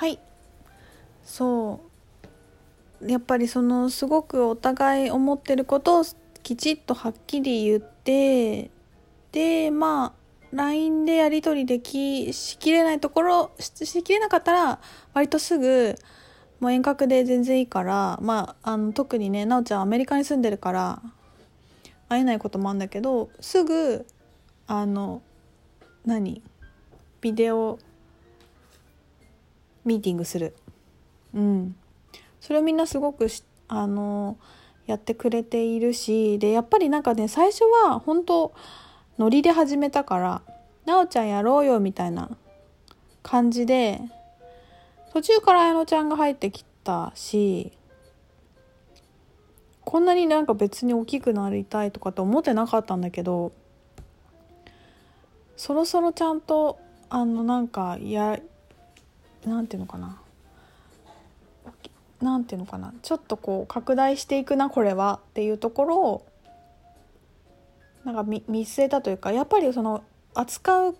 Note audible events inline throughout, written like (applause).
はい。そう。やっぱりそのすごくお互い思ってることをきちっとはっきり言ってでまあ LINE でやり取りできしきれないところしきれなかったら割とすぐもう遠隔で全然いいからまああの特にねなおちゃんアメリカに住んでるから会えないこともあるんだけどすぐあの何？ビデオミーティングする。うん。それをみんなすごくあのやってくれているしでやっぱりなんかね最初は本当ノリで始めたから「なおちゃんやろうよ」みたいな感じで途中から綾乃ちゃんが入ってきたしこんなになんか別に大きくなりたいとかって思ってなかったんだけどそろそろちゃんとあのなんかやなんていうのかな。なんていうのかな。ちょっとこう拡大していくなこれは。っていうところをなんか見据えたというかやっぱりその扱う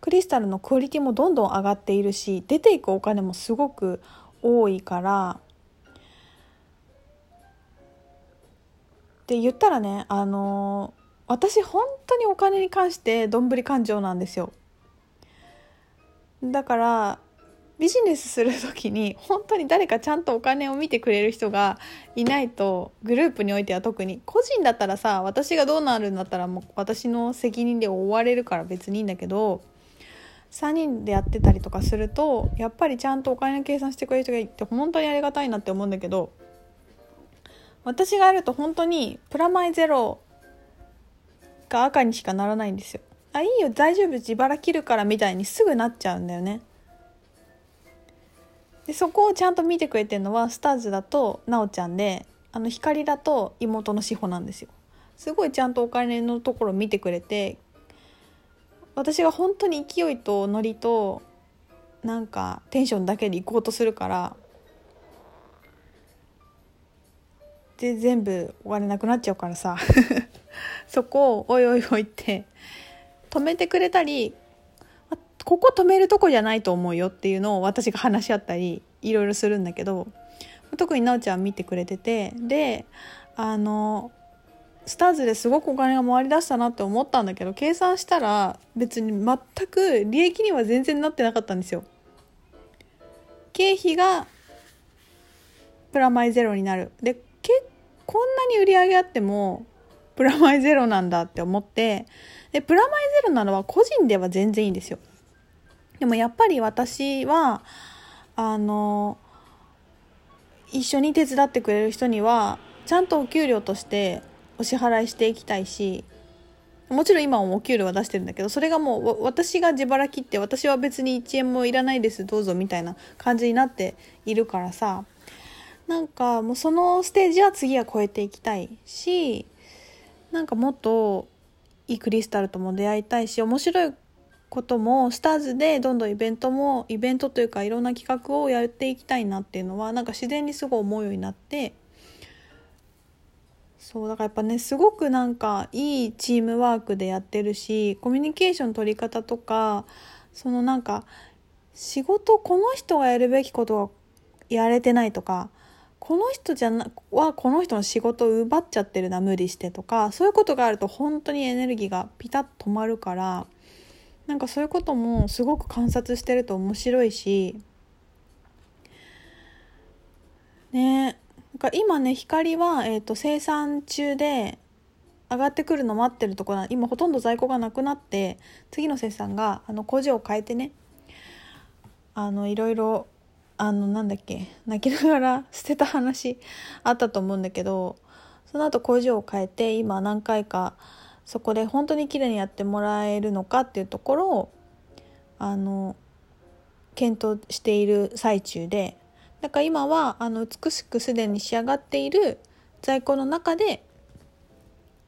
クリスタルのクオリティもどんどん上がっているし出ていくお金もすごく多いからって言ったらねあの私本当にお金に関してどんぶり勘定なんですよ。だからビジネスする時に本当に誰かちゃんとお金を見てくれる人がいないとグループにおいては特に個人だったらさ私がどうなるんだったらもう私の責任で追われるから別にいいんだけど3人でやってたりとかするとやっぱりちゃんとお金の計算してくれる人がいて本当にありがたいなって思うんだけど私がやると本当にプラマイゼロが赤にしかならないんですよ。あいいよ大丈夫自腹切るからみたいにすぐなっちゃうんだよね。でそこをちゃんと見てくれてるのはスターズだとなおちゃんであの光だと妹の志保なんですよ。すごいちゃんとお金のところ見てくれて私が本当に勢いとノリとなんかテンションだけで行こうとするからで全部お金なくなっちゃうからさ。(laughs) そこをおいおいおいって止めてくれたりここ止めるとこじゃないと思うよっていうのを私が話し合ったりいろいろするんだけど特になおちゃん見てくれててであのスターズですごくお金が回りだしたなって思ったんだけど計算したら別に全く利益には全然なってなかったんですよ。経費がプラマイゼロになるでけこんなに売り上げあってもプラマイゼロなんだって思ってでプラマイゼロなのは個人では全然いいんですよでもやっぱり私はあの一緒に手伝ってくれる人にはちゃんとお給料としてお支払いしていきたいしもちろん今もお給料は出してるんだけどそれがもう私が自腹切って私は別に1円もいらないですどうぞみたいな感じになっているからさなんかもうそのステージは次は超えていきたいしなんかもっといいクリスタルとも出会いたいし面白いこともスターズでどんどんイベントもイベントというかいろんな企画をやっていきたいなっていうのはなんか自然にすごい思うようになってそうだからやっぱねすごくなんかいいチームワークでやってるしコミュニケーション取り方とかそのなんか仕事この人がやるべきことはやれてないとかこの人じゃなはこの人の仕事を奪っちゃってるな無理してとかそういうことがあると本当にエネルギーがピタッと止まるからなんかそういうこともすごく観察してると面白いしねなんか今ね光は、えーと、生産中で上がってくるの待ってるところ今ほとんど在庫がなくなって次の生産があの工場を変えてねあのいろいろあのなんだっけ泣きながら (laughs) 捨てた話あったと思うんだけどその後工場を変えて今何回かそこで本当に綺麗にやってもらえるのかっていうところをあの検討している最中でだから今はあの美しくすでに仕上がっている在庫の中で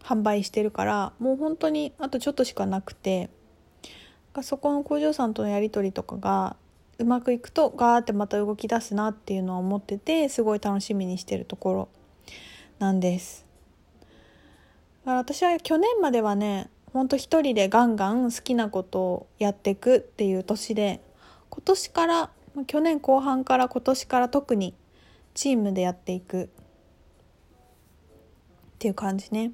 販売してるからもう本当にあとちょっとしかなくてそこの工場さんとのやり取りとかがうまくいくとガーってまた動き出すなっていうのは思っててすごい楽しみにしてるところなんです。私は去年まではねほんと一人でガンガン好きなことをやっていくっていう年で今年から去年後半から今年から特にチームでやっていくっていう感じね。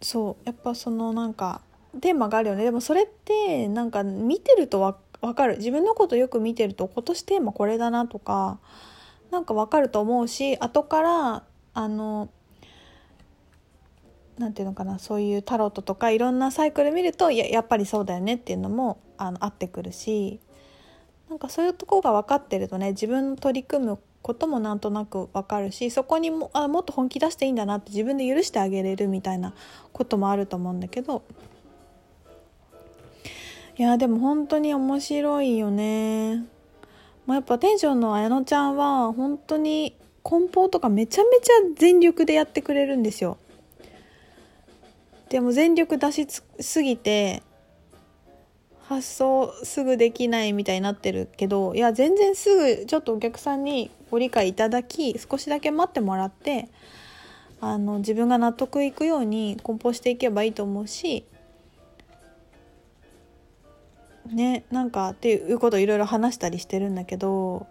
そうやっぱそのなんかテーマがあるよねでもそれってなんか見てるとわ分かる自分のことよく見てると今年テーマこれだなとかなんか分かると思うし後からあのなんていうのかなそういうタロットとかいろんなサイクル見るとややっぱりそうだよねっていうのもあの合ってくるしなんかそういうとこが分かってるとね自分の取り組むこともなんとなく分かるしそこにもあもっと本気出していいんだなって自分で許してあげれるみたいなこともあると思うんだけどいやでも本当に面白いよね。まあ、やっぱテンションの綾乃ちゃんは本当に梱包とかめちゃめちゃ全力でやってくれるんですよ。でも全力出しすぎて発送すぐできないみたいになってるけどいや全然すぐちょっとお客さんにご理解いただき少しだけ待ってもらってあの自分が納得いくように梱包していけばいいと思うしねなんかっていうことをいろいろ話したりしてるんだけど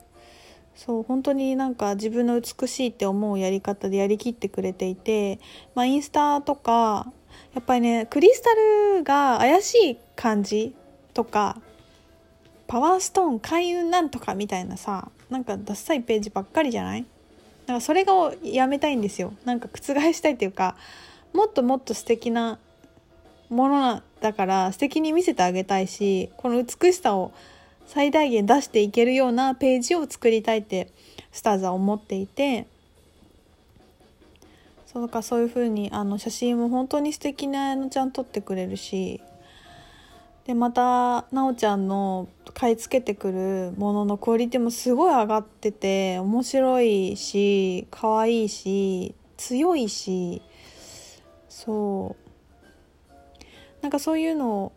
そう本当になんか自分の美しいって思うやり方でやりきってくれていて、まあ、インスタとかやっぱりねクリスタルが怪しい感じとかパワーストーン開運なんとかみたいなさなんかダッサいページばっかりじゃない？だからそれがやめたいんですよ。なんか覆したいっていうかもっともっと素敵なものだから素敵に見せてあげたいしこの美しさを最大限出していけるようなページを作りたいってスターズは思っていてそうかそういう風にあに写真も本当に素敵なのちゃん撮ってくれるしでまたなおちゃんの買い付けてくるもののクオリティもすごい上がってて面白いし可愛いし強いしそう。なんかそういうのを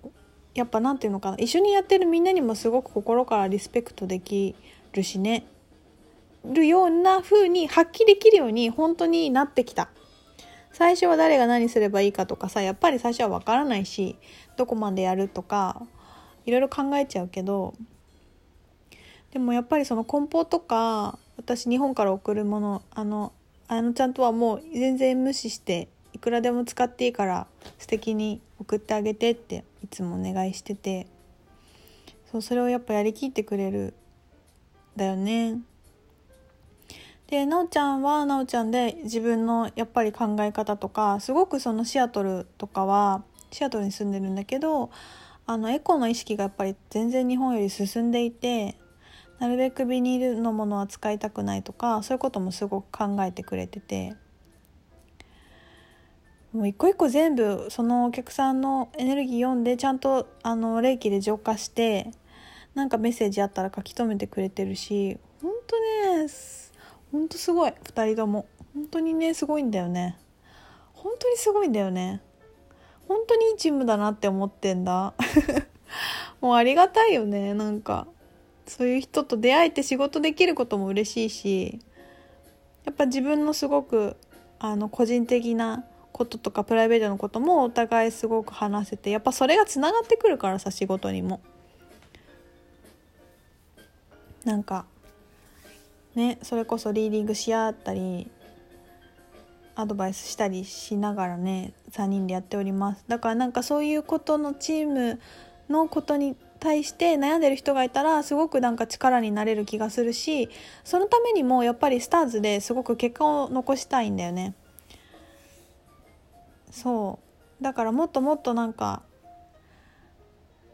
やっぱ何て言うのかな一緒にやってるみんなにもすごく心からリスペクトできるしね。るような風に発揮できるように本当になってきた。最初は誰が何すればいいかとかさやっぱり最初は分からないしどこまでやるとかいろいろ考えちゃうけど。でもやっぱりその梱包とか私日本から送るものあのあのちゃんとはもう全然無視していくらでも使っていいから素敵に送ってあげてっていつもお願いしててそうそれをやっぱやりきってくれるだよね。でなおちゃんはなおちゃんで自分のやっぱり考え方とかすごくそのシアトルとかはシアトルに住んでるんだけどあのエコの意識がやっぱり全然日本より進んでいてなるべくビニールのものは使いたくないとかそういうこともすごく考えてくれててもう一個一個全部そのお客さんのエネルギー読んでちゃんとあの霊気で浄化してなんかメッセージあったら書き留めてくれてるし本当ね本当すごい。2人とも。本当にねすごいんだよね。本当にすごいんだよね。本当にいいチームだなって思ってんだ。(laughs) もうありがたいよね。なんかそういう人と出会えて仕事できることも嬉しいしやっぱ自分のすごくあの個人的なこととかプライベートのこともお互いすごく話せてやっぱそれがつながってくるからさ仕事にも。なんかねそれこそリーディングし合ったりアドバイスしたりしながらね3人でやっておりますだからなんかそういうことのチームのことに対して悩んでる人がいたらすごくなんか力になれる気がするしそのためにもやっぱりスターズですごく結果を残したいんだよね。そう。だからもっともっとなんか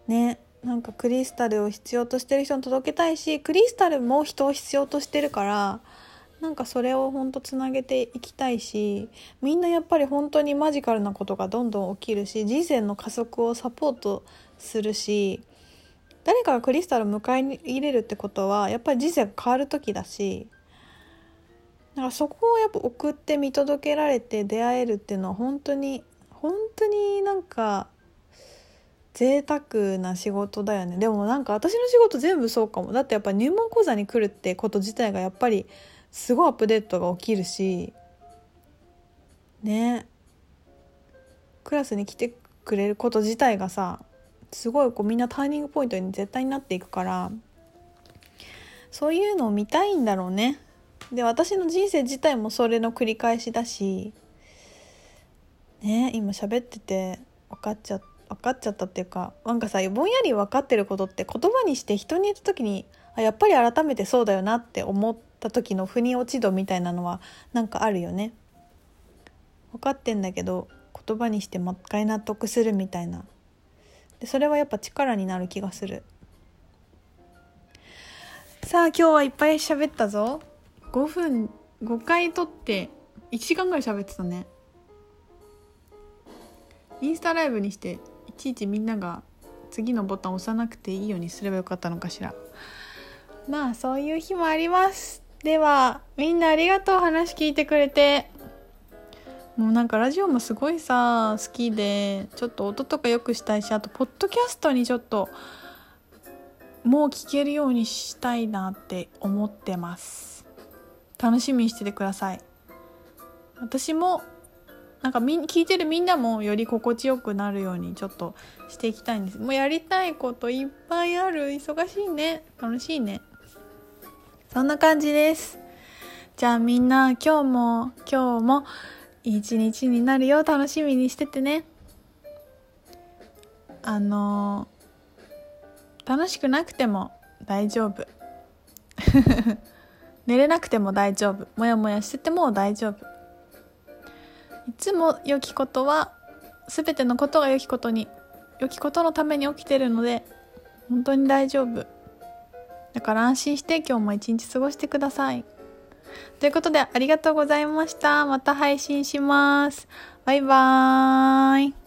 ねなんかクリスタルを必要としてる人に届けたいしクリスタルも人を必要としてるからなんかそれをほんとつなげていきたいしみんなやっぱり本当にマジカルなことがどんどん起きるし人生の加速をサポートするし誰かがクリスタルを迎え入れるってことはやっぱり人生が変わる時だしだからそこをやっぱ送って見届けられて出会えるっていうのは本当に本当になんか贅沢な仕事だよね。でもなんか私の仕事全部そうかも。だってやっぱ入門講座に来るってこと自体がやっぱりすごいアップデートが起きるしね。クラスに来てくれること自体がさすごいこうみんなターニングポイントに絶対になっていくからそういうのを見たいんだろうね。で私の人生自体もそれの繰り返しだしね今喋ってて分かっちゃ分かっちゃったっていうかなんかさぼんやり分かってることって言葉にして人に言った時にあやっぱり改めてそうだよなって思った時の腑に落ち度みたいなのはなんかあるよね。分かってんだけど言葉にしてもう一回納得するみたいな。でそれはやっぱ力になる気がする。さあ今日はいっぱい喋ったぞ。5分5回撮って1時間ぐらい喋ってたね。インスタライブにしていちいちみんなが次のボタン押さなくていいようにすればよかったのかしら。まあそういう日もあります。ではみんなありがとう話聞いてくれて。もうなんかラジオもすごいさ好きでちょっと音とか良くしたいしあとポッドキャストにちょっともう聞けるようにしたいなって思ってます。楽しみにしててください。私もなんかみ聞いてるみんなもより心地よくなるようにちょっとしていきたいんです。もうやりたいこといっぱいある。忙しいね。楽しいね。そんな感じです。じゃあみんな今日も今日も一日になるよ。楽しみにしててね。あの楽しくなくても大丈夫。(laughs) 寝れなくても大丈夫もやもやしてても大丈夫いつも良きことは全てのことが良きことに良きことのために起きてるので本当に大丈夫だから安心して今日も一日過ごしてください。ということでありがとうございました。また配信します。バイバーイ。